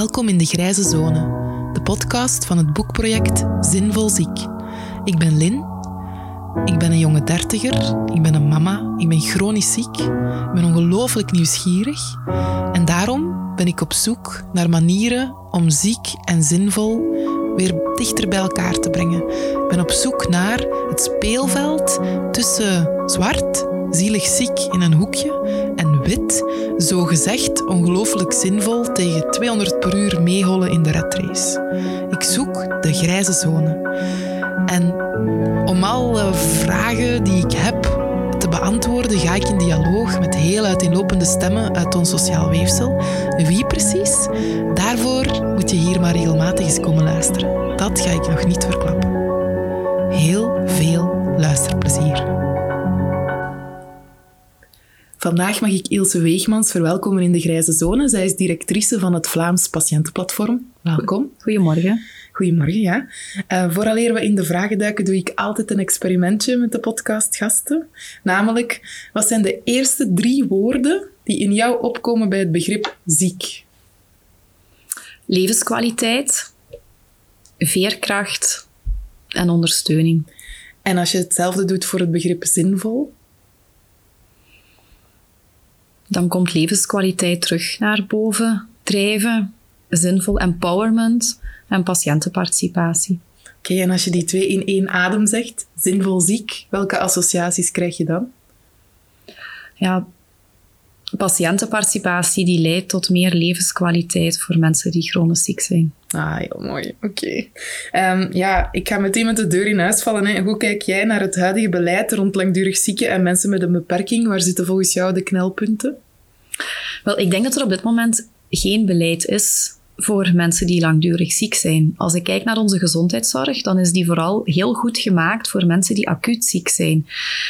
Welkom in de Grijze Zone, de podcast van het boekproject Zinvol Ziek. Ik ben Lin, ik ben een jonge dertiger, ik ben een mama, ik ben chronisch ziek, ik ben ongelooflijk nieuwsgierig en daarom ben ik op zoek naar manieren om ziek en zinvol weer dichter bij elkaar te brengen. Ik ben op zoek naar het speelveld tussen zwart, zielig ziek in een hoekje wit, zo gezegd ongelooflijk zinvol tegen 200 per uur meehollen in de redrace. Ik zoek de grijze zone. En om alle vragen die ik heb te beantwoorden, ga ik in dialoog met heel uiteenlopende stemmen uit ons sociaal weefsel. Wie precies? Daarvoor moet je hier maar regelmatig eens komen luisteren. Dat ga ik nog niet verklappen. Heel Vandaag mag ik Ilse Weegmans verwelkomen in de Grijze Zone. Zij is directrice van het Vlaams Patiëntenplatform. Welkom. Goedemorgen. Goedemorgen, ja. Uh, vooraleer we in de vragen duiken, doe ik altijd een experimentje met de podcastgasten. Namelijk, wat zijn de eerste drie woorden die in jou opkomen bij het begrip ziek? Levenskwaliteit, veerkracht en ondersteuning. En als je hetzelfde doet voor het begrip zinvol? Dan komt levenskwaliteit terug naar boven drijven, zinvol empowerment en patiëntenparticipatie. Oké, en als je die twee in één adem zegt, zinvol ziek, welke associaties krijg je dan? Ja, patiëntenparticipatie die leidt tot meer levenskwaliteit voor mensen die chronisch ziek zijn. Ah, heel mooi. Oké. Ehm, ja, ik ga meteen met de deur in huis vallen. Hè. Hoe kijk jij naar het huidige beleid rond langdurig zieken en mensen met een beperking? Waar zitten volgens jou de knelpunten? Wel, ik denk dat er op dit moment geen beleid is voor mensen die langdurig ziek zijn. Als ik kijk naar onze gezondheidszorg, dan is die vooral heel goed gemaakt voor mensen die acuut ziek zijn.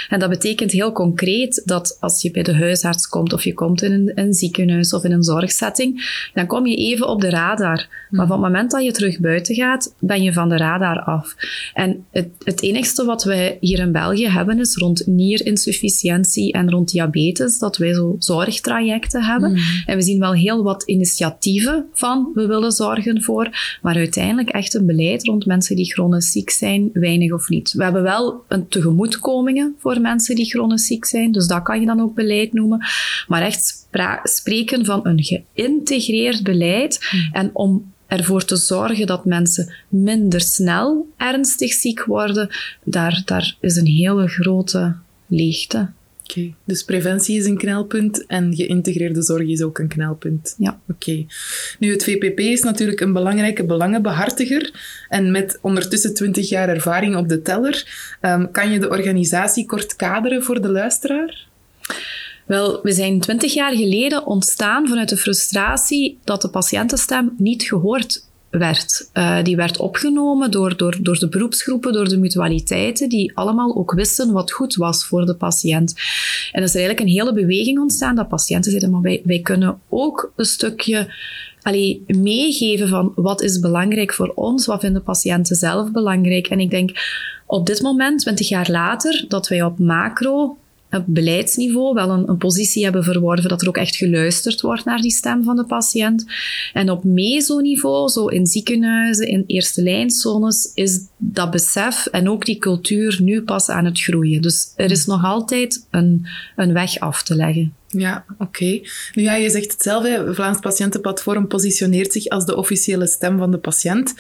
En dat betekent heel concreet dat als je bij de huisarts komt of je komt in een, een ziekenhuis of in een zorgsetting, dan kom je even op de radar. Maar van het moment dat je terug buiten gaat, ben je van de radar af. En het, het enigste wat wij hier in België hebben is rond nierinsufficiëntie en rond diabetes, dat wij zo zorgtrajecten hebben. En we zien wel heel wat initiatieven van we willen zorgen voor. Maar uiteindelijk echt een beleid rond mensen die chronisch ziek zijn, weinig of niet. We hebben wel een tegemoetkomingen voor mensen die chronisch ziek zijn, dus dat kan je dan ook beleid noemen. Maar echt spreken van een geïntegreerd beleid hmm. en om ervoor te zorgen dat mensen minder snel ernstig ziek worden, daar, daar is een hele grote leegte. Oké, dus preventie is een knelpunt en geïntegreerde zorg is ook een knelpunt. Ja. Oké. Nu, het VPP is natuurlijk een belangrijke belangenbehartiger en met ondertussen 20 jaar ervaring op de teller, um, kan je de organisatie kort kaderen voor de luisteraar? Wel, we zijn twintig jaar geleden ontstaan vanuit de frustratie dat de patiëntenstem niet gehoord werd. Uh, die werd opgenomen door, door, door de beroepsgroepen, door de mutualiteiten, die allemaal ook wisten wat goed was voor de patiënt. En er is eigenlijk een hele beweging ontstaan dat patiënten zeiden, maar wij, wij kunnen ook een stukje allee, meegeven van wat is belangrijk voor ons, wat vinden patiënten zelf belangrijk. En ik denk op dit moment, 20 jaar later, dat wij op macro op beleidsniveau wel een, een, positie hebben verworven dat er ook echt geluisterd wordt naar die stem van de patiënt. En op mesoniveau, zo in ziekenhuizen, in eerste lijnzones, is dat besef en ook die cultuur nu pas aan het groeien. Dus er is nog altijd een, een weg af te leggen. Ja, oké. Nu ja, je zegt het zelf, Vlaams Patiëntenplatform positioneert zich als de officiële stem van de patiënt.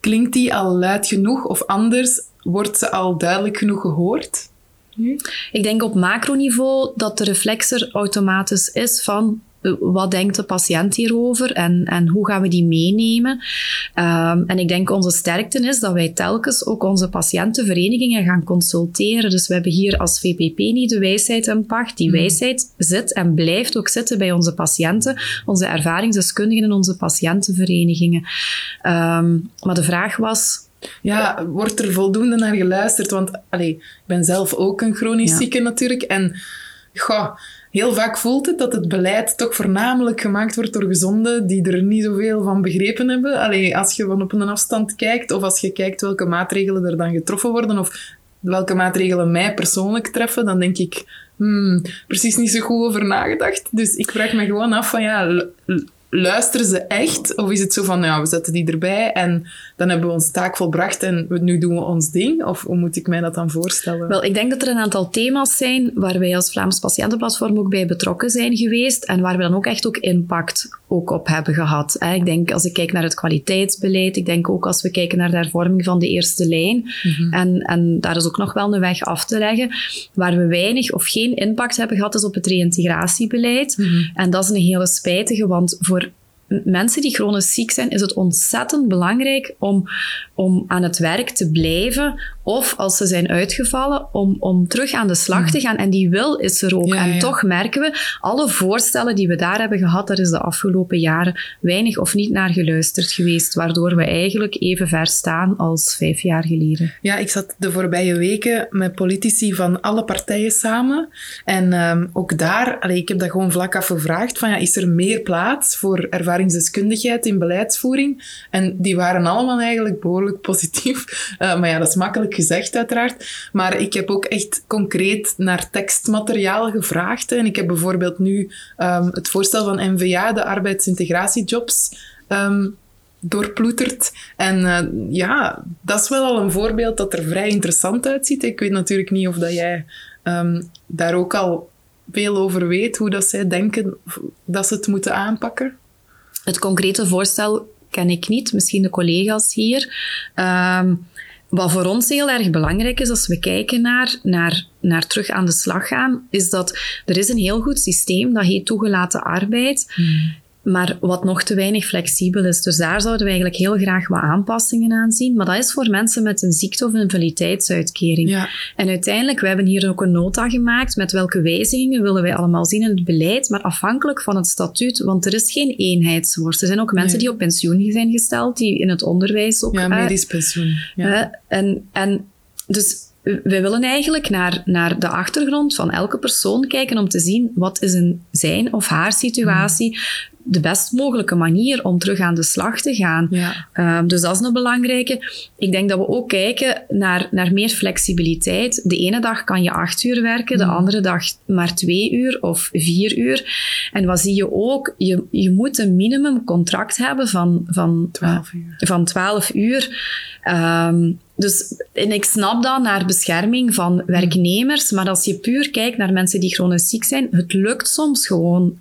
Klinkt die al luid genoeg of anders? Wordt ze al duidelijk genoeg gehoord? Ik denk op macroniveau dat de reflex er automatisch is van eh, wat denkt de patiënt hierover en, en hoe gaan we die meenemen? Um, en ik denk onze sterkte is dat wij telkens ook onze patiëntenverenigingen gaan consulteren. Dus we hebben hier als VPP niet de wijsheid in pacht. Die hmm. wijsheid zit en blijft ook zitten bij onze patiënten, onze ervaringsdeskundigen en onze patiëntenverenigingen. Um, maar de vraag was, ja, wordt er voldoende naar geluisterd? Want allee, ik ben zelf ook een chronisch zieke natuurlijk. En goh, heel vaak voelt het dat het beleid toch voornamelijk gemaakt wordt door gezonden die er niet zoveel van begrepen hebben. Allee, als je van op een afstand kijkt of als je kijkt welke maatregelen er dan getroffen worden of welke maatregelen mij persoonlijk treffen, dan denk ik, hmm, precies niet zo goed over nagedacht. Dus ik vraag me gewoon af van ja, luisteren ze echt? Of is het zo van, ja, we zetten die erbij en dan hebben we onze taak volbracht en nu doen we ons ding? Of hoe moet ik mij dat dan voorstellen? Wel, ik denk dat er een aantal thema's zijn waar wij als Vlaams Patiëntenplatform ook bij betrokken zijn geweest en waar we dan ook echt ook impact ook op hebben gehad. Ik denk als ik kijk naar het kwaliteitsbeleid, ik denk ook als we kijken naar de hervorming van de eerste lijn, mhm. en, en daar is ook nog wel een weg af te leggen, waar we weinig of geen impact hebben gehad is op het reïntegratiebeleid. Mhm. En dat is een hele spijtige, want voor mensen die chronisch ziek zijn, is het ontzettend belangrijk om, om aan het werk te blijven. Of als ze zijn uitgevallen, om, om terug aan de slag te gaan. En die wil is er ook. en toch merken we, alle voorstellen die we daar hebben gehad, daar is de afgelopen jaren weinig of niet naar geluisterd geweest. Waardoor we eigenlijk even ver staan als vijf jaar geleden. Ja, ik zat de voorbije weken met politici van alle partijen samen. En um, ook daar, allee, ik heb dat gewoon vlak af gevraagd, van ja, is er meer plaats voor ervaring ervaringsdeskundigheid in beleidsvoering. En die waren allemaal eigenlijk behoorlijk positief. Uh, maar ja, dat is makkelijk gezegd uiteraard. Maar ik heb ook echt concreet naar tekstmateriaal gevraagd. En ik heb bijvoorbeeld nu um, het voorstel van NVA, de arbeidsintegratiejobs, um, doorploeterd. En uh, ja, dat is wel al een voorbeeld dat er vrij interessant uitziet. Ik weet natuurlijk niet of dat jij um, daar ook al veel over weet, hoe dat zij denken dat ze het moeten aanpakken. Het concrete voorstel ken ik niet, misschien de collega's hier. Ehm, wat voor ons heel erg belangrijk is als we kijken naar, naar, naar terug aan de slag gaan, is dat er is een heel goed systeem dat heet toegelaten arbeid. Hmm maar wat nog te weinig flexibel is. Dus daar zouden we eigenlijk heel graag wat aanpassingen aan zien. Maar dat is voor mensen met een ziekte- of invaliditeitsuitkering. Ja. En uiteindelijk, we hebben hier ook een nota gemaakt met welke wijzigingen willen wij allemaal zien in het beleid, maar afhankelijk van het statuut, want er is geen eenheidsworst. Er zijn ook mensen die op pensioen zijn gesteld, die in het onderwijs ook... Ja, medisch pensioen. Ja. En, en dus wij willen eigenlijk naar, naar de achtergrond van elke persoon kijken om te zien wat is een zijn of haar situatie. De best mogelijke manier om terug aan de slag te gaan. Ja. Ehm, dus dat is een belangrijke. Ik denk dat we ook kijken naar, naar meer flexibiliteit. De ene dag kan je acht uur werken, de mm. andere dag maar twee uur of vier uur. En wat zie je ook? Je, je moet een minimumcontract hebben van, van, twaalf uur. van 12 uur. Ehm, dus, en ik snap dat naar bescherming van werknemers, maar als je puur kijkt naar mensen die chronisch ziek zijn, het lukt soms gewoon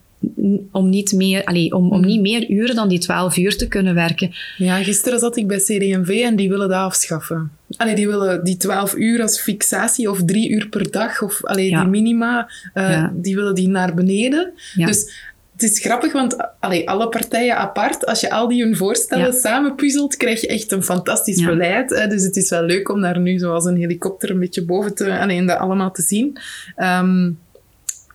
om niet, meer, allee, om, om mm. niet meer uren dan die 12 uur te kunnen werken. Ja, gisteren zat ik bij CD&V en die willen dat afschaffen. Allee, die willen die 12 uur als fixatie of drie uur per dag of allee, die minima, uh, die willen die naar beneden. Dus het is grappig, want allee, alle partijen apart, als je al die hun voorstellen samen puzzelt, krijg je echt een fantastisch beleid. Hè? Dus het is wel leuk om daar nu zoals een helikopter een beetje boven te, allee, dat allemaal te zien. Um,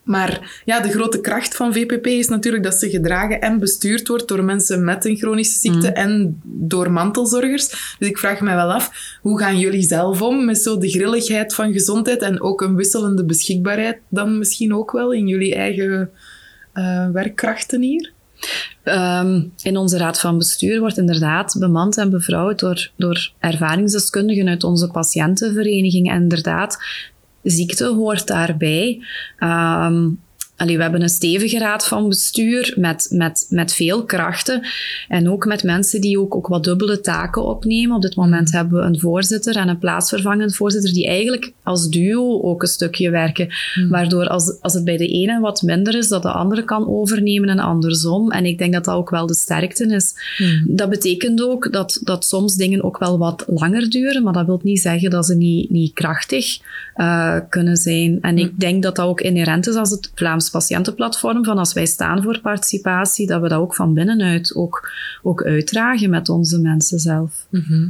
maar ja, de grote kracht van VPP is natuurlijk dat ze gedragen en bestuurd wordt door mensen met een chronische ziekte mm. en door mantelzorgers. Dus ik vraag me wel af, hoe gaan jullie zelf om met zo de grilligheid van gezondheid en ook een wisselende beschikbaarheid dan misschien ook wel in jullie eigen uh, werkkrachten hier? Um, in onze raad van bestuur wordt inderdaad bemand en bevrouwd door, door ervaringsdeskundigen uit onze patiëntenvereniging. En inderdaad, ziekte hoort daarbij. Um, Allee, we hebben een stevige raad van bestuur met, met, met veel krachten. En ook met mensen die ook, ook wat dubbele taken opnemen. Op dit moment mm. hebben we een voorzitter en een plaatsvervangend voorzitter die eigenlijk als duo ook een stukje werken. Mm. Waardoor als, als het bij de ene wat minder is, dat de andere kan overnemen en andersom. En ik denk dat dat ook wel de sterkte is. Mm. Dat betekent ook dat, dat soms dingen ook wel wat langer duren, maar dat wil niet zeggen dat ze niet, niet krachtig uh, kunnen zijn. En ik denk dat dat ook inherent is als het Vlaams patiëntenplatform, van als wij staan voor participatie, dat we dat ook van binnenuit ook, ook uitdragen met onze mensen zelf. Mhm.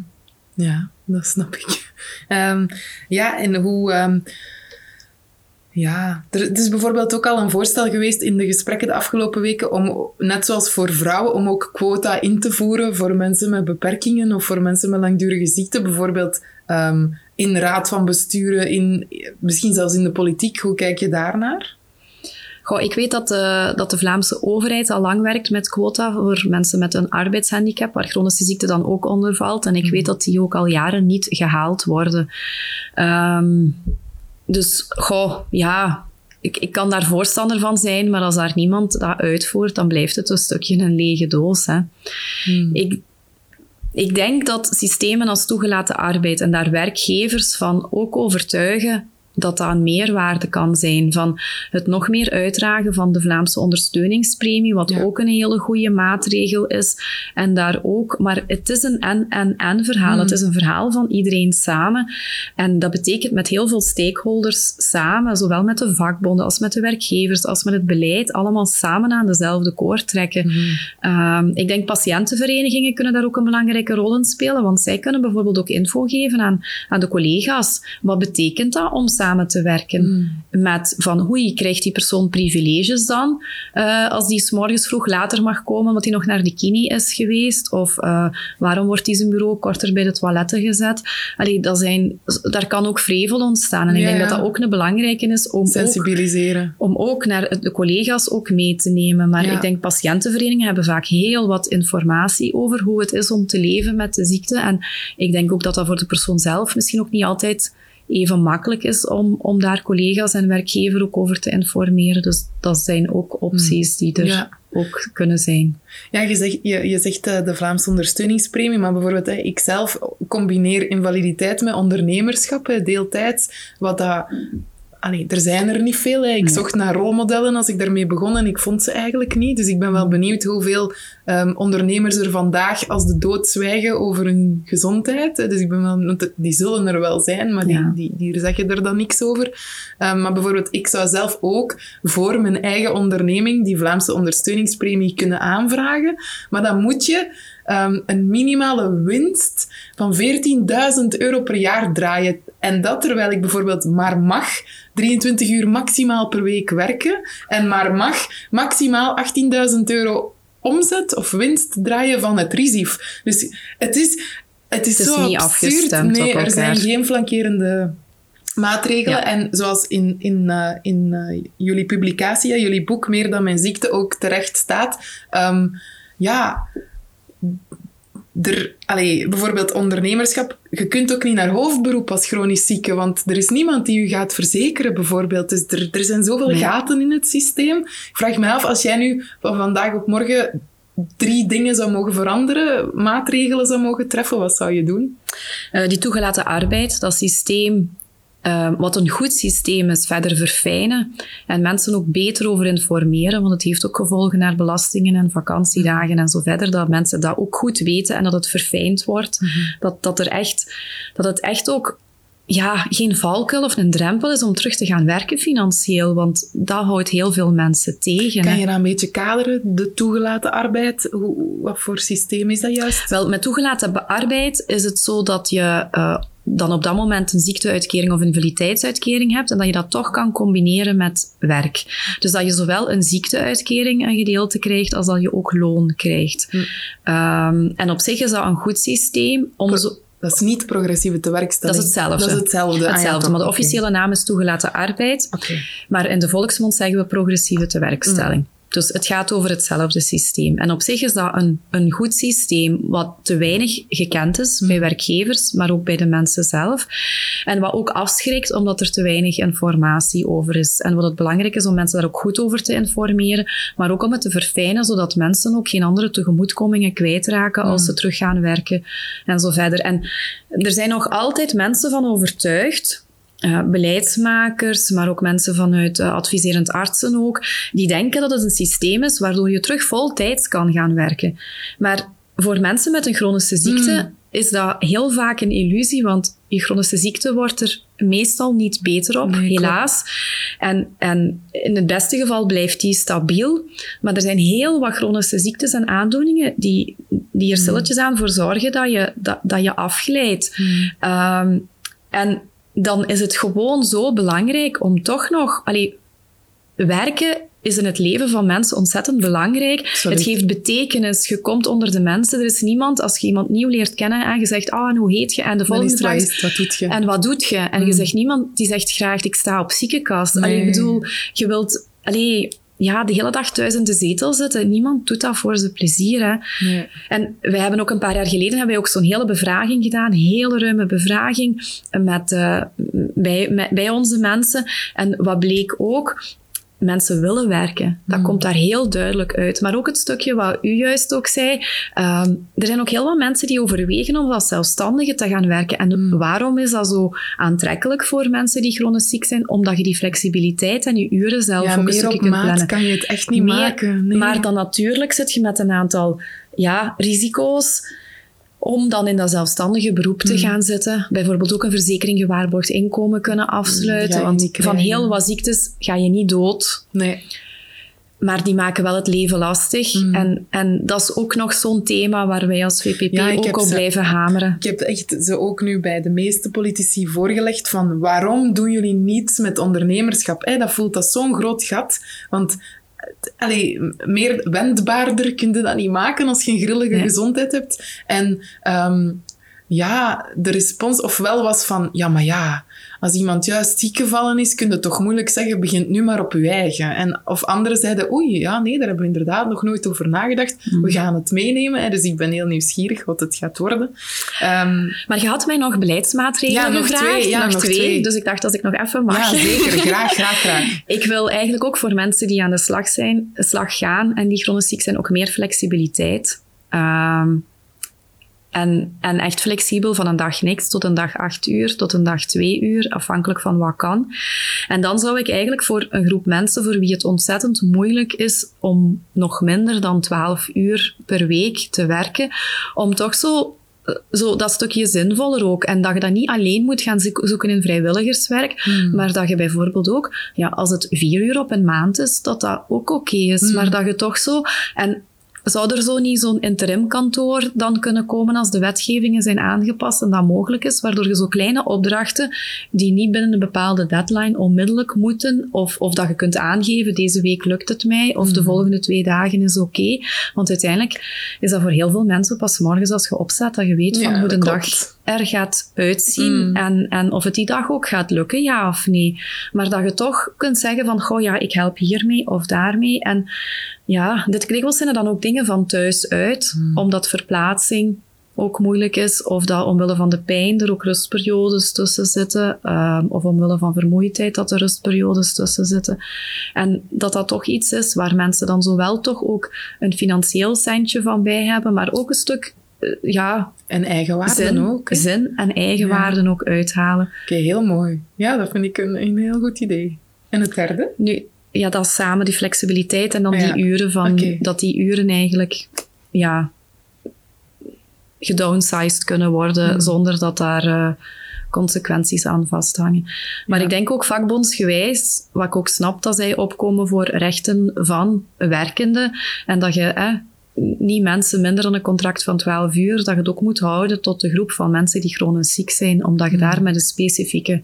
Ja, dat snap ik. Um, ja, en hoe... Um, ja, er, is bijvoorbeeld ook al een voorstel geweest in de gesprekken de afgelopen weken om, net zoals voor vrouwen, om ook quota in te voeren voor mensen met beperkingen of voor mensen met langdurige ziekte. Bijvoorbeeld um, in raad van besturen, in, misschien zelfs in de politiek. Hoe kijk je daarnaar? Goh, ik weet dat de, dat de Vlaamse overheid al lang werkt met quota voor mensen met een arbeidshandicap, waar chronische ziekte dan ook onder valt. En ik weet dat die ook al jaren niet gehaald worden. Um, dus, goh, ja, ik, ik kan daar voorstander van zijn, maar als daar niemand dat uitvoert, dan blijft het een stukje een lege doos. Hè. Hmm. Ik, ik denk dat systemen als toegelaten arbeid en daar werkgevers van ook overtuigen dat dat een meerwaarde kan zijn van het nog meer uitdragen van de Vlaamse ondersteuningspremie, wat Ja. ook een hele goede maatregel is. En daar ook, maar het is een en-en-en verhaal. Hmm. Het is een verhaal van iedereen samen. En dat betekent met heel veel stakeholders samen, zowel met de vakbonden als met de werkgevers, als met het beleid, allemaal samen aan dezelfde koord trekken. Mhm. Ehm, ik denk patiëntenverenigingen kunnen daar ook een belangrijke rol in spelen, want zij kunnen bijvoorbeeld ook info geven aan, aan de collega's. Wat betekent dat om samen te werken? Mhm. Met van, oei, krijgt die persoon privileges dan? eh, als die 's morgens vroeg later mag komen omdat hij nog naar de kini is geweest? Of eh, waarom wordt die zijn bureau korter bij de toiletten gezet? Allee, dat zijn, daar kan ook vrevel ontstaan. En ik denk dat ja. dat ook een belangrijke is om ook Sensibiliseren. om ook naar de collega's ook mee te nemen. Maar Ja. ik denk patiëntenverenigingen hebben vaak heel wat informatie over hoe het is om te leven met de ziekte. En ik denk ook dat dat voor de persoon zelf misschien ook niet altijd even makkelijk is om, om daar collega's en werkgever ook over te informeren. Dus dat zijn ook opties die er Ja. ook kunnen zijn. Ja, je zegt, je, je zegt eh, de Vlaamse ondersteuningspremie, maar bijvoorbeeld hè, ik zelf combineer invaliditeit met ondernemerschap, deeltijds, wat dat... Allee, er zijn er niet veel. Hè. Ik Nee. zocht naar rolmodellen als ik daarmee begon en ik vond ze eigenlijk niet. Dus ik ben wel benieuwd hoeveel ehm, ondernemers er vandaag als de dood zwijgen over hun gezondheid. Dus ik ben wel, die zullen er wel zijn, maar die, Ja. die, die zeggen er dan niks over. Ehm, maar bijvoorbeeld, ik zou zelf ook voor mijn eigen onderneming die Vlaamse ondersteuningspremie kunnen aanvragen. Maar dan moet je ehm, een minimale winst van 14.000 euro per jaar draaien. En dat terwijl ik bijvoorbeeld maar mag 23 uur maximaal per week werken en maar mag maximaal 18.000 euro omzet of winst draaien van het RISIF. Dus het is, het is, Het is zo niet absurd. afgestemd nee, op er zijn geen flankerende maatregelen. Ja. En zoals in, in, eh, in eh, jullie publicatie, jullie boek Meer dan mijn ziekte ook terecht staat. ehm, ja, er, allee, bijvoorbeeld ondernemerschap. Je kunt ook niet naar hoofdberoep als chronisch zieke, want er is niemand die u gaat verzekeren, bijvoorbeeld. Dus er, er zijn zoveel Nee. gaten in het systeem. Ik vraag me af, als jij nu van vandaag op morgen drie dingen zou mogen veranderen, maatregelen zou mogen treffen, wat zou je doen? Eh, die toegelaten arbeid, dat systeem, eh, wat een goed systeem is, verder verfijnen en mensen ook beter over informeren, want het heeft ook gevolgen naar belastingen en vakantiedagen en zo verder, dat mensen dat ook goed weten en dat het verfijnd wordt. dat, dat, er echt, dat het echt ook ja, geen valkuil of een drempel is om terug te gaan werken financieel, want dat houdt heel veel mensen tegen. Kan je dat een beetje kaderen, de toegelaten arbeid? Hoe, wat voor systeem is dat juist? Wel, met toegelaten be- arbeid is het zo dat je eh, dan op dat moment een ziekteuitkering of een invaliditeitsuitkering hebt en dat je dat toch kan combineren met werk. Dus dat je zowel een ziekteuitkering een gedeelte krijgt als dat je ook loon krijgt. Hm. Ehm, en op zich is dat een goed systeem om zo, Dat is niet progressieve tewerkstelling. Dat is hetzelfde. Dat is hetzelfde. Ah ja, hetzelfde, toch. maar de officiële naam is toegelaten arbeid. Oké. Maar in de volksmond zeggen we progressieve tewerkstelling. Mm. Dus het gaat over hetzelfde systeem. En op zich is dat een, een goed systeem wat te weinig gekend is Mm. bij werkgevers, maar ook bij de mensen zelf. En wat ook afschrikt omdat er te weinig informatie over is. En wat het belangrijk is om mensen daar ook goed over te informeren, maar ook om het te verfijnen, zodat mensen ook geen andere tegemoetkomingen kwijtraken als Mm. ze terug gaan werken en zo verder. En er zijn nog altijd mensen van overtuigd eh, beleidsmakers, maar ook mensen vanuit eh, adviserend artsen ook, die denken dat het een systeem is waardoor je terug voltijds kan gaan werken. Maar voor mensen met een chronische ziekte is dat heel vaak een illusie, want je chronische ziekte wordt er meestal niet beter op, Nee, helaas. En, en in het beste geval blijft die stabiel. Maar er zijn heel wat chronische ziektes en aandoeningen die, die er stilletjes aan voor zorgen dat je, dat, dat je afglijdt. Ehm, en dan is het gewoon zo belangrijk om toch nog... Allee, werken is in het leven van mensen ontzettend belangrijk. Het geeft betekenis. Je komt onder de mensen. Er is niemand, als je iemand nieuw leert kennen en je zegt, ah, en hoe heet je? En de volgende vraag is, wat doet je? en wat doet je? En je Mm. zegt niemand die zegt graag, ik sta op ziekenkast. Allee, ik bedoel, je wilt... Allee, ja, de hele dag thuis in de zetel zitten. Niemand doet dat voor zijn plezier. Hè. Nee. En wij hebben ook een paar jaar geleden hebben wij ook zo'n hele bevraging gedaan, hele ruime bevraging met, uh, bij, met, bij onze mensen. En wat bleek ook, mensen willen werken. Dat Mm. komt daar heel duidelijk uit. Maar ook het stukje wat u juist ook zei. ehm, er zijn ook heel wat mensen die overwegen om als zelfstandige te gaan werken. En Mm. waarom is dat zo aantrekkelijk voor mensen die chronisch ziek zijn? Omdat je die flexibiliteit en je uren zelf Ja, ook een meer op kunt maat plannen. kan je het echt niet Meer- maken. Nee. Maar dan natuurlijk zit je met een aantal ja, risico's om dan in dat zelfstandige beroep te Mm. gaan zitten. Bijvoorbeeld ook een verzekering gewaarborgd inkomen kunnen afsluiten. Want van heel wat ziektes ga je niet dood. Nee. Maar die maken wel het leven lastig. Mm. En, en dat is ook nog zo'n thema waar wij als VPP Ja, ook op blijven hameren. Ik heb echt ze ook nu bij de meeste politici voorgelegd van waarom doen jullie niets met ondernemerschap? Dat voelt dat zo'n groot gat. Want allee, meer wendbaarder kun je dat niet maken als je een grillige Nee. gezondheid hebt. En ehm, ja, de respons ofwel was van, ja, maar ja, als iemand juist ziek gevallen is, kun je toch moeilijk zeggen, begint nu maar op je eigen. En, of anderen zeiden, oei, ja, nee, daar hebben we inderdaad nog nooit over nagedacht. We gaan het meenemen. Hè, dus ik ben heel nieuwsgierig wat het gaat worden. Ehm, Maar je had mij nog beleidsmaatregelen Ja, nog gevraagd. twee, ja, nog twee. Dus ik dacht, als ik nog even mag. ja, zeker. Graag, graag, graag. Ik wil eigenlijk ook voor mensen die aan de slag, zijn, de slag gaan en die chronisch ziek zijn, ook meer flexibiliteit. Ehm, en, en echt flexibel van een dag niks tot een dag acht uur, tot een dag twee uur, afhankelijk van wat kan. En dan zou ik eigenlijk voor een groep mensen voor wie het ontzettend moeilijk is om nog minder dan 12 uur per week te werken, om toch zo eh, zo dat stukje zinvoller ook. En dat je dat niet alleen moet gaan zoek- zoeken in vrijwilligerswerk, Hmm. maar dat je bijvoorbeeld ook, ja, als het vier uur op een maand is, dat dat ook oké is. Hmm. Maar dat je toch zo... En zou er zo niet zo'n interimkantoor dan kunnen komen als de wetgevingen zijn aangepast en dat mogelijk is, waardoor je zo kleine opdrachten die niet binnen een bepaalde deadline onmiddellijk moeten, of, of dat je kunt aangeven, deze week lukt het mij, of de Mhm. volgende twee dagen is oké. Want uiteindelijk is dat voor heel veel mensen pas morgens als je opstaat, dat je weet van Ja, hoe de dag. Er gaat uitzien Mm. en, en of het die dag ook gaat lukken, ja of nee. Maar dat je toch kunt zeggen van, goh ja, ik help hiermee of daarmee. En ja, dit dikwijls zijn er dan ook dingen van thuis uit, Mm. omdat verplaatsing ook moeilijk is, of dat omwille van de pijn er ook rustperiodes tussen zitten, ehm, of omwille van vermoeidheid dat er rustperiodes tussen zitten. En dat dat toch iets is waar mensen dan zowel toch ook een financieel centje van bij hebben, maar ook een stuk ja, En eigenwaarde zin, ook. hè. zin en eigenwaarden ook uithalen. Oké, heel mooi. Ja, dat vind ik een, een heel goed idee. En het derde? Nu, ja, dat is samen die flexibiliteit en dan Ja, die uren van, dat die uren eigenlijk, ja, gedownsized kunnen worden Hmm. zonder dat daar eh, consequenties aan vasthangen. Maar Ja. ik denk ook vakbondsgewijs, wat ik ook snap, dat zij opkomen voor rechten van werkenden en dat je eh, niet mensen minder dan een contract van 12 uur, dat je het ook moet houden tot de groep van mensen die chronisch ziek zijn, omdat je Hmm. daar met een specifieke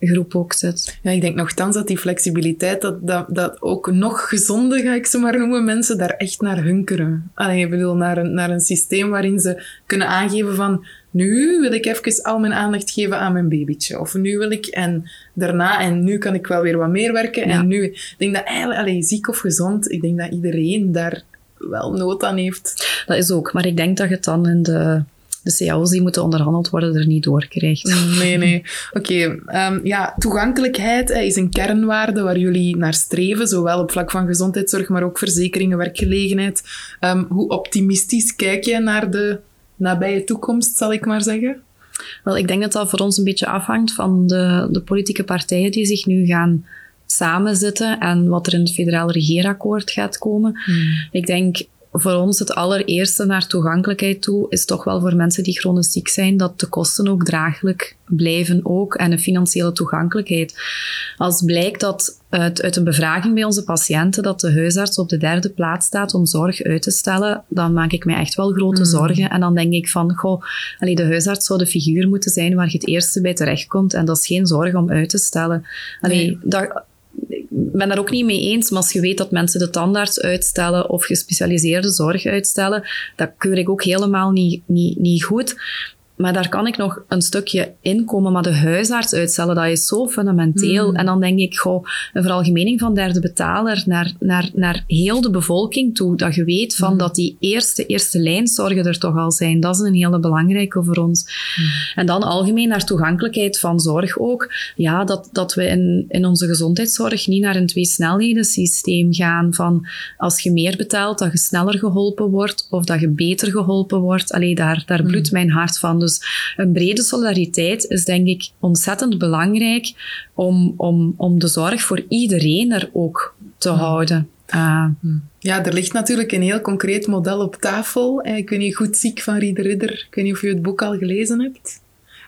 groep ook zit. Ja, ik denk nogthans dat die flexibiliteit, dat, dat, dat ook nog gezonde, ga ik ze maar noemen, mensen daar echt naar hunkeren. Allee, ik bedoel, naar een, naar een systeem waarin ze kunnen aangeven van nu wil ik even al mijn aandacht geven aan mijn babytje. Of nu wil ik, en daarna, en nu kan ik wel weer wat meer werken. Ja. En nu, ik denk dat eigenlijk, allee, ziek of gezond, ik denk dat iedereen daar wel nood aan heeft. Dat is ook, maar ik denk dat je het dan in de, de cao's die moeten onderhandeld worden er niet door krijgt. Nee, nee. Oké, ehm, ja, toegankelijkheid is een kernwaarde waar jullie naar streven, zowel op vlak van gezondheidszorg, maar ook verzekeringen, werkgelegenheid. Ehm, hoe optimistisch kijk jij naar de nabije toekomst, zal ik maar zeggen? Wel, ik denk dat dat voor ons een beetje afhangt van de, de politieke partijen die zich nu gaan samenzitten en wat er in het federaal regeerakkoord gaat komen. Ik denk voor ons het allereerste naar toegankelijkheid toe is toch wel voor mensen die chronisch ziek zijn dat de kosten ook draaglijk blijven ook en een financiële toegankelijkheid. Als blijkt dat uit, uit een bevraging bij onze patiënten dat de huisarts op de derde plaats staat om zorg uit te stellen, dan maak ik mij echt wel grote Mm. zorgen. En dan denk ik van, goh, allee, de huisarts zou de figuur moeten zijn waar je het eerste bij terechtkomt en dat is geen zorg om uit te stellen. Allee, Nee. daar, ik ben daar ook niet mee eens, maar als je weet dat mensen de tandarts uitstellen of gespecialiseerde zorg uitstellen, dat keur ik ook helemaal niet, niet, niet goed. Maar daar kan ik nog een stukje inkomen. Maar de huisarts uitstellen, dat is zo fundamenteel. Mm. En dan denk ik, goh, een veralgemening van derde betaler naar, naar, naar heel de bevolking toe. Dat je weet van Mm. dat die eerste, eerste lijnzorgen er toch al zijn. Dat is een hele belangrijke voor ons. Mm. En dan algemeen naar toegankelijkheid van zorg ook. Ja, dat, dat we in, in onze gezondheidszorg niet naar een twee-snelheden systeem gaan van als je meer betaalt, dat je sneller geholpen wordt of dat je beter geholpen wordt. Allee, daar, daar bloedt mijn hart van. Dus een brede solidariteit is denk ik ontzettend belangrijk om, om, om de zorg voor iedereen er ook te houden. Ah, Ja, er ligt natuurlijk een heel concreet model op tafel. Eh, Ik weet niet, Goed Ziek van Rieder Ridder. Ik weet niet of je het boek al gelezen hebt.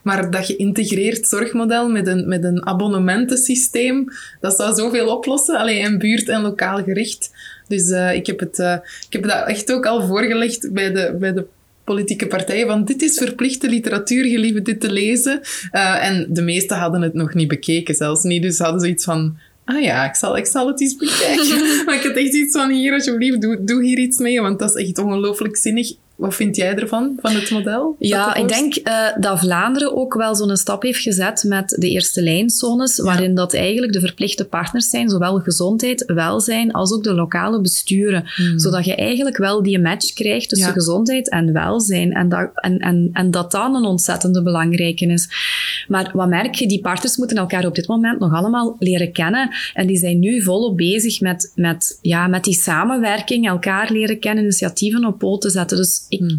Maar dat geïntegreerd zorgmodel met een, met een abonnementensysteem, dat zou zoveel oplossen. Alleen en buurt- en lokaal gericht. Dus eh, ik, heb het, eh, ik heb dat echt ook al voorgelegd bij de, bij de politieke partijen. Van dit is verplichte literatuur, je lieve dit te lezen. Eh, en de meesten hadden het nog niet bekeken, zelfs niet. Dus hadden zoiets van... Ah ja, ik zal, ik zal het eens bekijken. maar ik had echt iets van, hier alsjeblieft, doe, doe hier iets mee. Want dat is echt ongelooflijk zinnig. Wat vind jij ervan, van het model? Ja, ik denk eh, dat Vlaanderen ook wel zo'n stap heeft gezet met de eerste lijnzones, waarin dat eigenlijk de verplichte partners zijn, zowel gezondheid, welzijn, als ook de lokale besturen. Hmm. Zodat je eigenlijk wel die match krijgt tussen Ja. gezondheid en welzijn. En dat, en, en, en dat dan een ontzettende belangrijke is. Maar wat merk je? Die partners moeten elkaar op dit moment nog allemaal leren kennen. En die zijn nu volop bezig met, met, ja, met die samenwerking, elkaar leren kennen, initiatieven op poot te zetten. Dus, ik,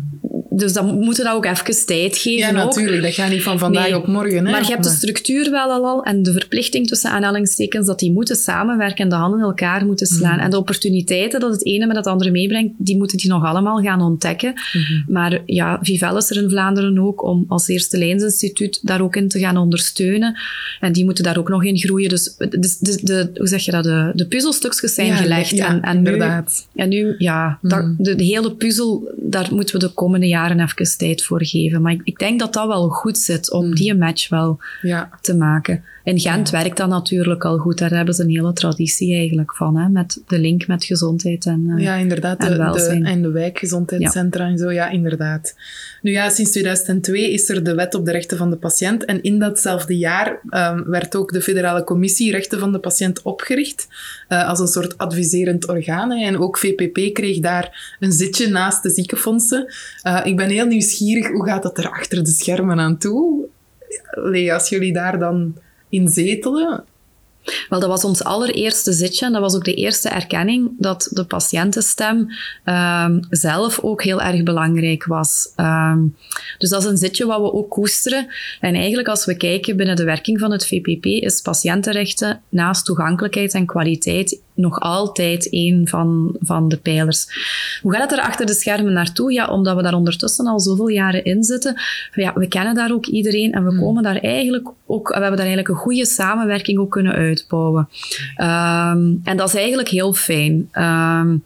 dus dan moeten we dat ook even tijd geven. Hmm. Ja, ook. natuurlijk. Dat gaat niet van vandaag Nee. op morgen. Hè? Maar je hebt de structuur wel al, al en de verplichting tussen aanhalingstekens dat die moeten samenwerken en de handen in elkaar moeten slaan. Mhm. En de opportuniteiten dat het ene met het andere meebrengt, die moeten die nog allemaal gaan ontdekken. Mhm. Maar ja, Vivel is er in Vlaanderen ook om als eerste lijnsinstituut daar ook in te gaan ondersteunen. En die moeten daar ook nog in groeien. Dus de, de, de- hoe zeg je dat? De, de puzzelstukjes zijn Ja, gelegd. ja, en, en nu, inderdaad. en nu, ja, dat- Mhm. de, de hele puzzel, daar moeten we de komende jaren even tijd voor geven. Maar ik, ik denk dat dat wel goed zit om Mhm. die match wel Ja. te maken. In Gent werkt dat natuurlijk al goed. Daar hebben ze een hele traditie eigenlijk van, hè, met de link met gezondheid en, eh, Ja, inderdaad. en De, en de wijkgezondheidscentra en zo, ja, inderdaad. Nu ja, sinds 2002 is er de Wet op de Rechten van de Patiënt. En in datzelfde jaar ehm, werd ook de Federale Commissie Rechten van de Patiënt opgericht. eh, als een soort adviserend orgaan. En ook VPP kreeg daar een zitje naast de ziekenfondsen. Eh, ik ben heel nieuwsgierig, hoe gaat dat er achter de schermen aan toe? Allee, als jullie daar dan in zetelen, Wel, dat was ons allereerste zitje en dat was ook de eerste erkenning dat de patiëntenstem ehm, zelf ook heel erg belangrijk was. Ehm, dus dat is een zitje wat we ook koesteren. En eigenlijk als we kijken binnen de werking van het VPP is patiëntenrechten naast toegankelijkheid en kwaliteit nog altijd een van, van de pijlers. Hoe gaat het er achter de schermen naartoe? Ja, omdat we daar ondertussen al zoveel jaren in zitten. Ja, we kennen daar ook iedereen en we komen daar eigenlijk ook, we hebben daar eigenlijk een goede samenwerking ook kunnen uitbouwen. Ehm, en dat is eigenlijk heel fijn. Ehm,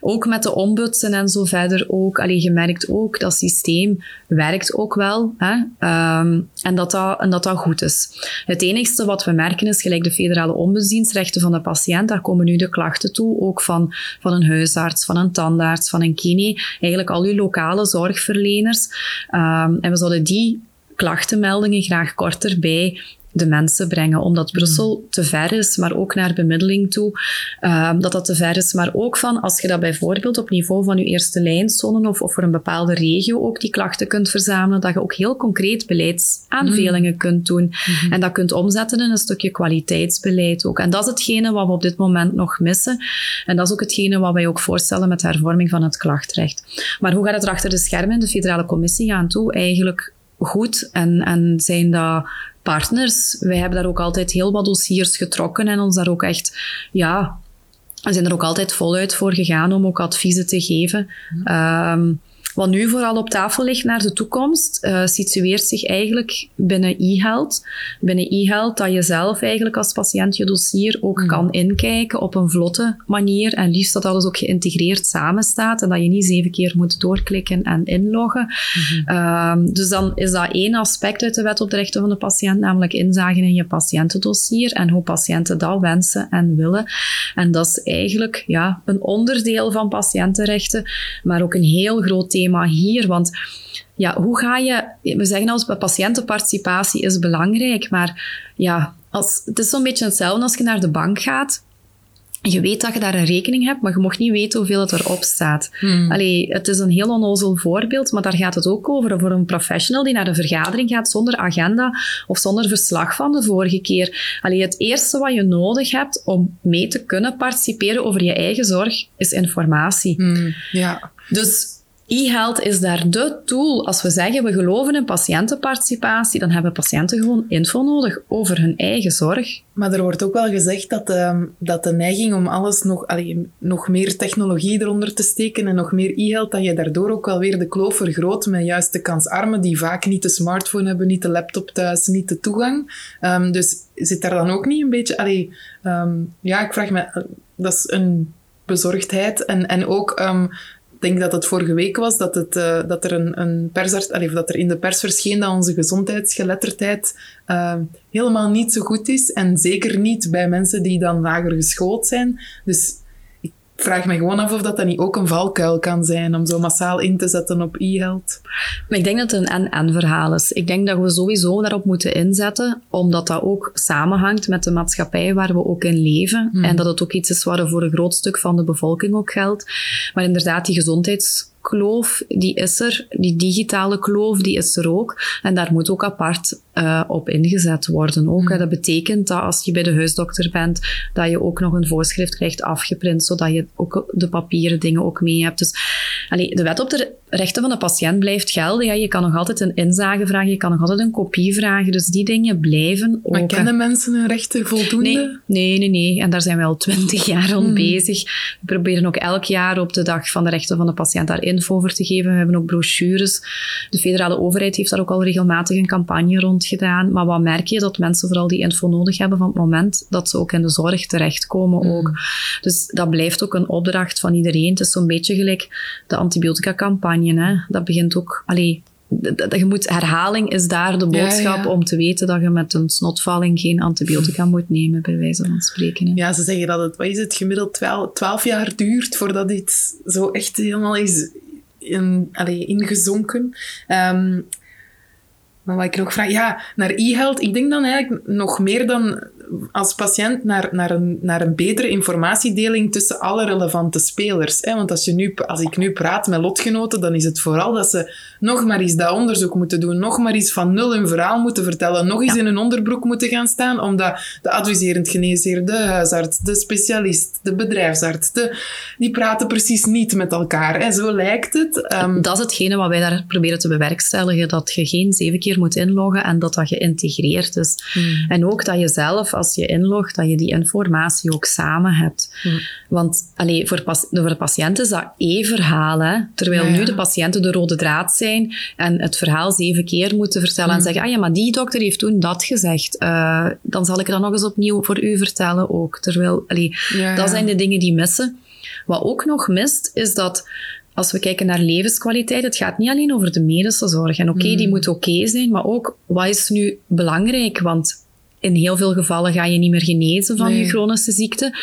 ook met de ombudsen en zo verder ook. Allee, je merkt ook dat systeem werkt ook wel. Hè? Ehm, en, dat dat, en dat dat goed is. Het enigste wat we merken is, gelijk de federale ombudsdienst, rechten van de patiënt, daar komen nu de klachten toe, ook van, van een huisarts, van een tandarts, van een kine, eigenlijk al uw lokale zorgverleners. Ehm, en we zouden die klachtenmeldingen graag korter bij de mensen brengen, omdat Brussel te ver is, maar ook naar bemiddeling toe, ehm, dat dat te ver is. Maar ook van, als je dat bijvoorbeeld op niveau van je eerste lijnzone of, of voor een bepaalde regio ook die klachten kunt verzamelen, dat je ook heel concreet beleidsaanvelingen kunt doen. En dat kunt omzetten in een stukje kwaliteitsbeleid ook. En dat is hetgene wat we op dit moment nog missen. En dat is ook hetgene wat wij ook voorstellen met de hervorming van het klachtrecht. Maar hoe gaat het er achter de schermen in de federale commissie aan toe? Eigenlijk goed. En, en zijn dat partners? Wij hebben daar ook altijd heel wat dossiers getrokken en ons daar ook echt, ja, we zijn er ook altijd voluit voor gegaan om ook adviezen te geven. Ehm, wat nu vooral op tafel ligt naar de toekomst, eh, situeert zich eigenlijk binnen e-health. Binnen e-health dat je zelf eigenlijk als patiënt je dossier ook kan inkijken op een vlotte manier en liefst dat alles ook geïntegreerd samen staat en dat je niet zeven keer moet doorklikken en inloggen. Ehm, dus dan is dat één aspect uit de wet op de rechten van de patiënt, namelijk inzagen in je patiëntendossier en hoe patiënten dat wensen en willen. En dat is eigenlijk ja, een onderdeel van patiëntenrechten, maar ook een heel groot thema schema hier? Want ja, hoe ga je... We zeggen als patiëntenparticipatie is belangrijk, maar ja, als, het is zo'n beetje hetzelfde als je naar de bank gaat je weet dat je daar een rekening hebt, maar je mag niet weten hoeveel het erop staat. Hmm. Allee, het is een heel onnozel voorbeeld, maar daar gaat het ook over. Voor een professional die naar een vergadering gaat zonder agenda of zonder verslag van de vorige keer. Allee, het eerste wat je nodig hebt om mee te kunnen participeren over je eigen zorg, is informatie. Hmm. Ja. Dus E-health is daar de tool. Als we zeggen we geloven in patiëntenparticipatie, dan hebben patiënten gewoon info nodig over hun eigen zorg. Maar er wordt ook wel gezegd dat, uh, dat de neiging om alles nog, nog meer technologie eronder te steken en nog meer e-health, dat je daardoor ook wel weer de kloof vergroot met juist de kansarmen die vaak niet de smartphone hebben, niet de laptop thuis, niet de toegang. Um, dus zit daar dan ook niet een beetje... Allee, um, ja, ik vraag me... Dat is een bezorgdheid en, en ook denk dat het vorige week was dat, het, uh, dat er een, een persarts, allez, dat er in de pers verscheen dat onze gezondheidsgeletterdheid uh, helemaal niet zo goed is. En zeker niet bij mensen die dan lager geschoold zijn. Dus vraag me gewoon af of dat, dan niet ook een valkuil kan zijn om zo massaal in te zetten op e-health. Maar ik denk dat het een en-en verhaal is. Ik denk dat we sowieso daarop moeten inzetten, omdat dat ook samenhangt met de maatschappij waar we ook in leven. Hmm. En dat het ook iets is waar voor een groot stuk van de bevolking ook geldt. Maar inderdaad, die gezondheids kloof, die is er. Die digitale kloof, die is er ook. En daar moet ook apart uh, op ingezet worden. Ook. Mm. Dat betekent dat als je bij de huisdokter bent, dat je ook nog een voorschrift krijgt afgeprint, zodat je ook de papieren dingen ook mee hebt. Dus allee, de wet op de rechten van de patiënt blijft gelden. Ja, je kan nog altijd een inzage vragen, je kan nog altijd een kopie vragen. Dus die dingen blijven ook. Maar kennen mensen hun rechten voldoende? Nee, nee, nee. nee. En daar zijn we al twintig jaar rond mm. bezig. We proberen ook elk jaar op de dag van de rechten van de patiënt daar info over te geven. We hebben ook brochures. De federale overheid heeft daar ook al regelmatig een campagne rond gedaan. Maar wat merk je? Dat mensen vooral die info nodig hebben van het moment dat ze ook in de zorg terechtkomen. Mm. Ook. Dus dat blijft ook een opdracht van iedereen. Het is zo'n beetje gelijk de antibiotica-campagne. Hè? Dat begint ook... Allee, je moet, herhaling is daar de boodschap om te weten dat je met een snotvalling geen antibiotica moet nemen, bij wijze van spreken. Hè. Ja, ze zeggen dat het, wat is het, gemiddeld 12, 12 jaar duurt voordat iets zo echt helemaal is in, ingezonken. Um, maar wat ik nog vraag, ja, naar e-health, ik denk dan eigenlijk nog meer dan als patiënt naar, naar, een, naar een betere informatiedeling tussen alle relevante spelers. Hè? Want als, je nu, als ik nu praat met lotgenoten, dan is het vooral dat ze nog maar eens dat onderzoek moeten doen, nog maar eens van nul een verhaal moeten vertellen, nog eens in een onderbroek moeten gaan staan, omdat de adviserend geneesheer, de huisarts, de specialist, de bedrijfsarts, de, die praten precies niet met elkaar. En zo lijkt het. Um, dat is hetgene wat wij daar proberen te bewerkstelligen, dat je geen zeven keer moet inloggen en dat dat geïntegreerd is. Hmm. En ook dat je zelf, als je inlogt, dat je die informatie ook samen hebt. Want allee, voor, pas, voor de patiënt is dat één verhaal, terwijl nu de patiënten de rode draad zijn en het verhaal zeven keer moeten vertellen en hmm. zeggen, ah ja, maar die dokter heeft toen dat gezegd. Uh, dan zal ik dat nog eens opnieuw voor u vertellen ook. Terwijl, allee, dat zijn de dingen die missen. Wat ook nog mist, is dat als we kijken naar levenskwaliteit, het gaat niet alleen over de medische zorg. En oké, die hmm. moet oké zijn, maar ook wat is nu belangrijk? Want in heel veel gevallen ga je niet meer genezen van je chronische ziekte.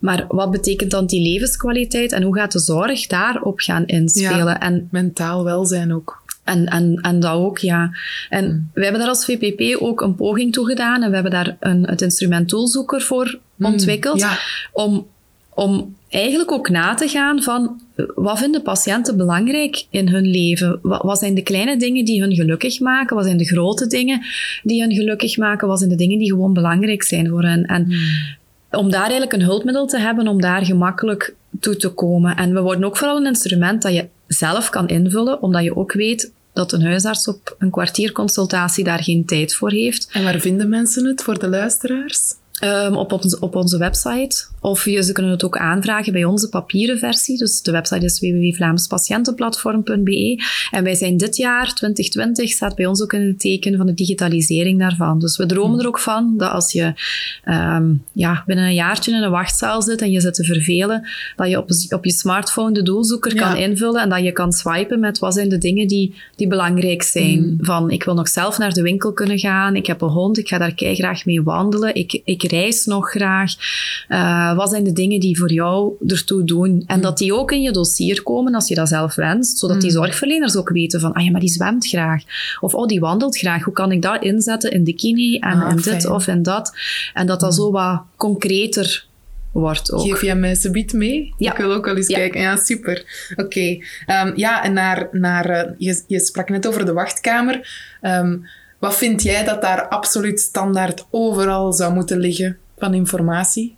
Maar wat betekent dan die levenskwaliteit en hoe gaat de zorg daarop gaan inspelen? Ja, en mentaal welzijn ook. En, en, en dat ook, ja. En mm. we hebben daar als VPP ook een poging toe gedaan en we hebben daar een, het instrument Toolzoeker voor mm, ontwikkeld. Ja. Om, om eigenlijk ook na te gaan van wat vinden patiënten belangrijk in hun leven? Wat, wat, zijn de kleine dingen die hun gelukkig maken? Wat zijn de grote dingen die hun gelukkig maken? Wat zijn de dingen die gewoon belangrijk zijn voor hen? En hmm. om daar eigenlijk een hulpmiddel te hebben om daar gemakkelijk toe te komen. En we worden ook vooral een instrument dat je zelf kan invullen, omdat je ook weet dat een huisarts op een kwartierconsultatie daar geen tijd voor heeft. En waar vinden mensen het voor de luisteraars? Um, op, op onze website. Of je, ze kunnen het ook aanvragen bij onze papieren versie. Dus de website is www.vlaamspatiëntenplatform.be. En wij zijn dit jaar, 2020, staat bij ons ook in het teken van de digitalisering daarvan. Dus we dromen er ook van dat als je um, ja, binnen een jaartje in een wachtzaal zit en je zit te vervelen, dat je op, op je smartphone de doelzoeker kan invullen en dat je kan swipen met wat zijn de dingen die, die belangrijk zijn. Mm. Van, ik wil nog zelf naar de winkel kunnen gaan, ik heb een hond, ik ga daar graag mee wandelen, ik, ik reis nog graag. Uh, Uh, wat zijn de dingen die voor jou ertoe doen? En dat die ook in je dossier komen als je dat zelf wenst, zodat die zorgverleners ook weten van, ah ja, maar die zwemt graag. Of, oh, die wandelt graag. Hoe kan ik dat inzetten in de kine en Ah, in dit of in dat? En dat dat zo wat concreter wordt ook. Geef jij mij subiet mee? Ja. Ik wil ook wel eens Ja. kijken. Ja, super. Oké. Ehm, ja, en naar, naar, eh, je, je sprak net over de wachtkamer. Ehm, wat vind jij dat daar absoluut standaard overal zou moeten liggen van informatie?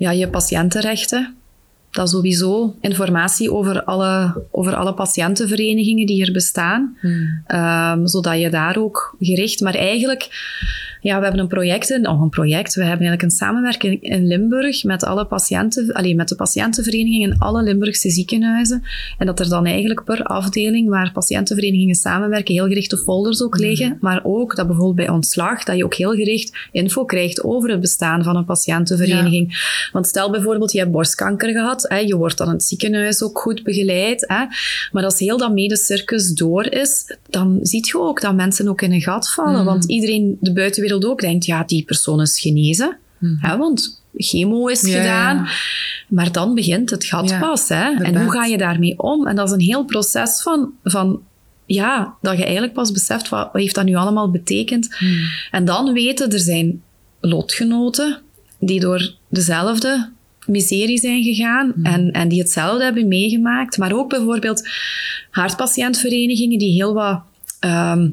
Ja, je patiëntenrechten. Dat sowieso. Informatie over alle, over alle patiëntenverenigingen die er bestaan. Ehm, zodat je daar ook gericht... Maar eigenlijk... Ja, we hebben een project, in, een project. We hebben eigenlijk een samenwerking in Limburg met alle patiënten, alleen met de patiëntenverenigingen in alle Limburgse ziekenhuizen. En dat er dan eigenlijk per afdeling waar patiëntenverenigingen samenwerken, heel gerichte folders ook liggen. Maar ook dat bijvoorbeeld bij ontslag, dat je ook heel gericht info krijgt over het bestaan van een patiëntenvereniging. Want stel bijvoorbeeld, je hebt borstkanker gehad, hè, je wordt dan in het ziekenhuis ook goed begeleid. Hè, maar als heel dat medecircus door is, dan zie je ook dat mensen ook in een gat vallen. Want iedereen, de buitenwereld ook, denkt, ja, die persoon is genezen. Hè, want chemo is Ja, gedaan. ja. Maar dan begint het gat Ja, pas. Hè? En hoe ga je daarmee om? En dat is een heel proces van... van ja, dat je eigenlijk pas beseft, wat, wat heeft dat nu allemaal betekend? En dan weten, er zijn lotgenoten die door dezelfde miserie zijn gegaan en, en die hetzelfde hebben meegemaakt. Maar ook bijvoorbeeld hartpatiëntverenigingen die heel wat ehm,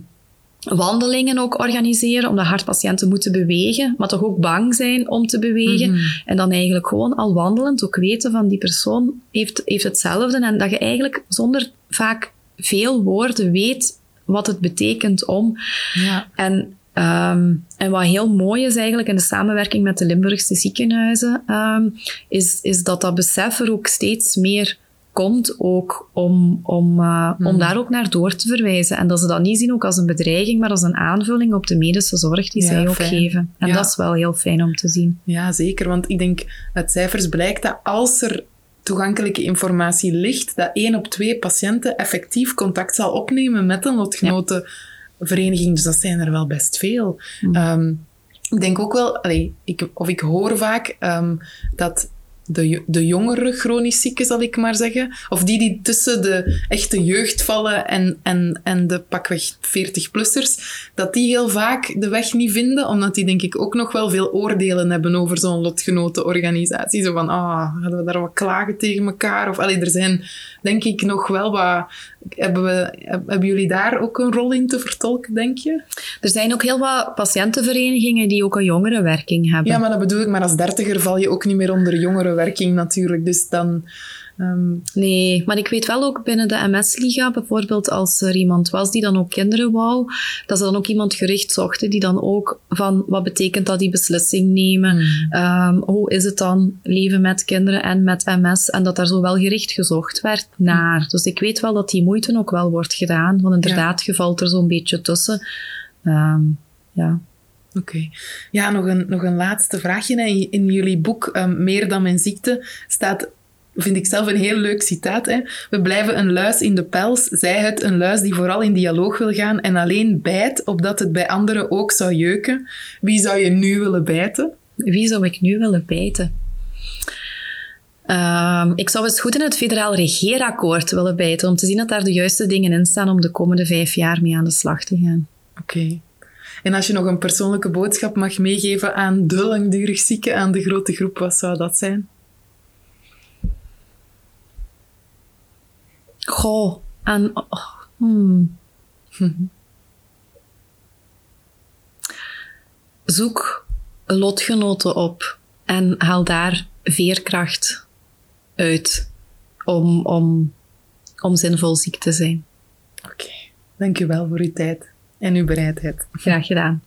wandelingen ook organiseren, omdat hartpatiënten moeten bewegen, maar toch ook bang zijn om te bewegen. En dan eigenlijk gewoon al wandelend ook weten van die persoon heeft, heeft hetzelfde. En dat je eigenlijk zonder vaak veel woorden weet wat het betekent om. Ja. En, ehm, en wat heel mooi is eigenlijk in de samenwerking met de Limburgse ziekenhuizen, ehm, is, is dat dat besef er ook steeds meer komt ook om, om, eh, om daar ook naar door te verwijzen. En dat ze dat niet zien ook als een bedreiging, maar als een aanvulling op de medische zorg die Ja, zij ook fijn. geven. En Ja. dat is wel heel fijn om te zien. Ja, zeker. Want ik denk, uit cijfers blijkt dat als er toegankelijke informatie ligt, dat één op twee patiënten effectief contact zal opnemen met een lotgenotenvereniging. Dus dat zijn er wel best veel. Ehm, ik denk ook wel, allee, ik, of ik hoor vaak ehm, dat de, de jongere chronisch zieken, zal ik maar zeggen, of die die tussen de echte jeugd vallen en, en, en de pakweg 40-plussers, dat die heel vaak de weg niet vinden, omdat die denk ik ook nog wel veel oordelen hebben over zo'n lotgenotenorganisatie. Zo van, ah, hadden we daar wat klagen tegen elkaar? Of, allee, er zijn denk ik nog wel wat... Hebben, we, heb- hebben jullie daar ook een rol in te vertolken, denk je? Er zijn ook heel wat patiëntenverenigingen die ook een jongerenwerking hebben. Ja, maar dat bedoel ik, maar als dertiger val je ook niet meer onder natuurlijk. Dus dan... ehm, Nee, maar ik weet wel ook binnen de MS-liga bijvoorbeeld, als er iemand was die dan ook kinderen wou, dat ze dan ook iemand gericht zochten die dan ook van wat betekent dat die beslissing nemen, Ehm, hoe is het dan leven met kinderen en met MS en dat daar zo wel gericht gezocht werd naar. Dus ik weet wel dat die moeite ook wel wordt gedaan, want inderdaad, je valt er zo'n beetje tussen. Ehm, ja. Oké. Ja, nog een, nog een laatste vraagje. In, in jullie boek ehm, Meer dan mijn ziekte staat, vind ik zelf een heel leuk citaat. Hè. We blijven een luis in de pels, zij het een luis die vooral in dialoog wil gaan en alleen bijt, opdat het bij anderen ook zou jeuken. Wie zou je nu willen bijten? Wie zou ik nu willen bijten? Ehm, ik zou eens goed in het federaal regeerakkoord willen bijten, om te zien dat daar de juiste dingen in staan om de komende vijf jaar mee aan de slag te gaan. Oké. En als je nog een persoonlijke boodschap mag meegeven aan de langdurig zieken, aan de grote groep, wat zou dat zijn? Goh, en... oh, hmm. Zoek lotgenoten op en haal daar veerkracht uit om, om, om zinvol ziek te zijn. Oké. Dank u wel voor uw tijd en uw bereidheid. Graag gedaan.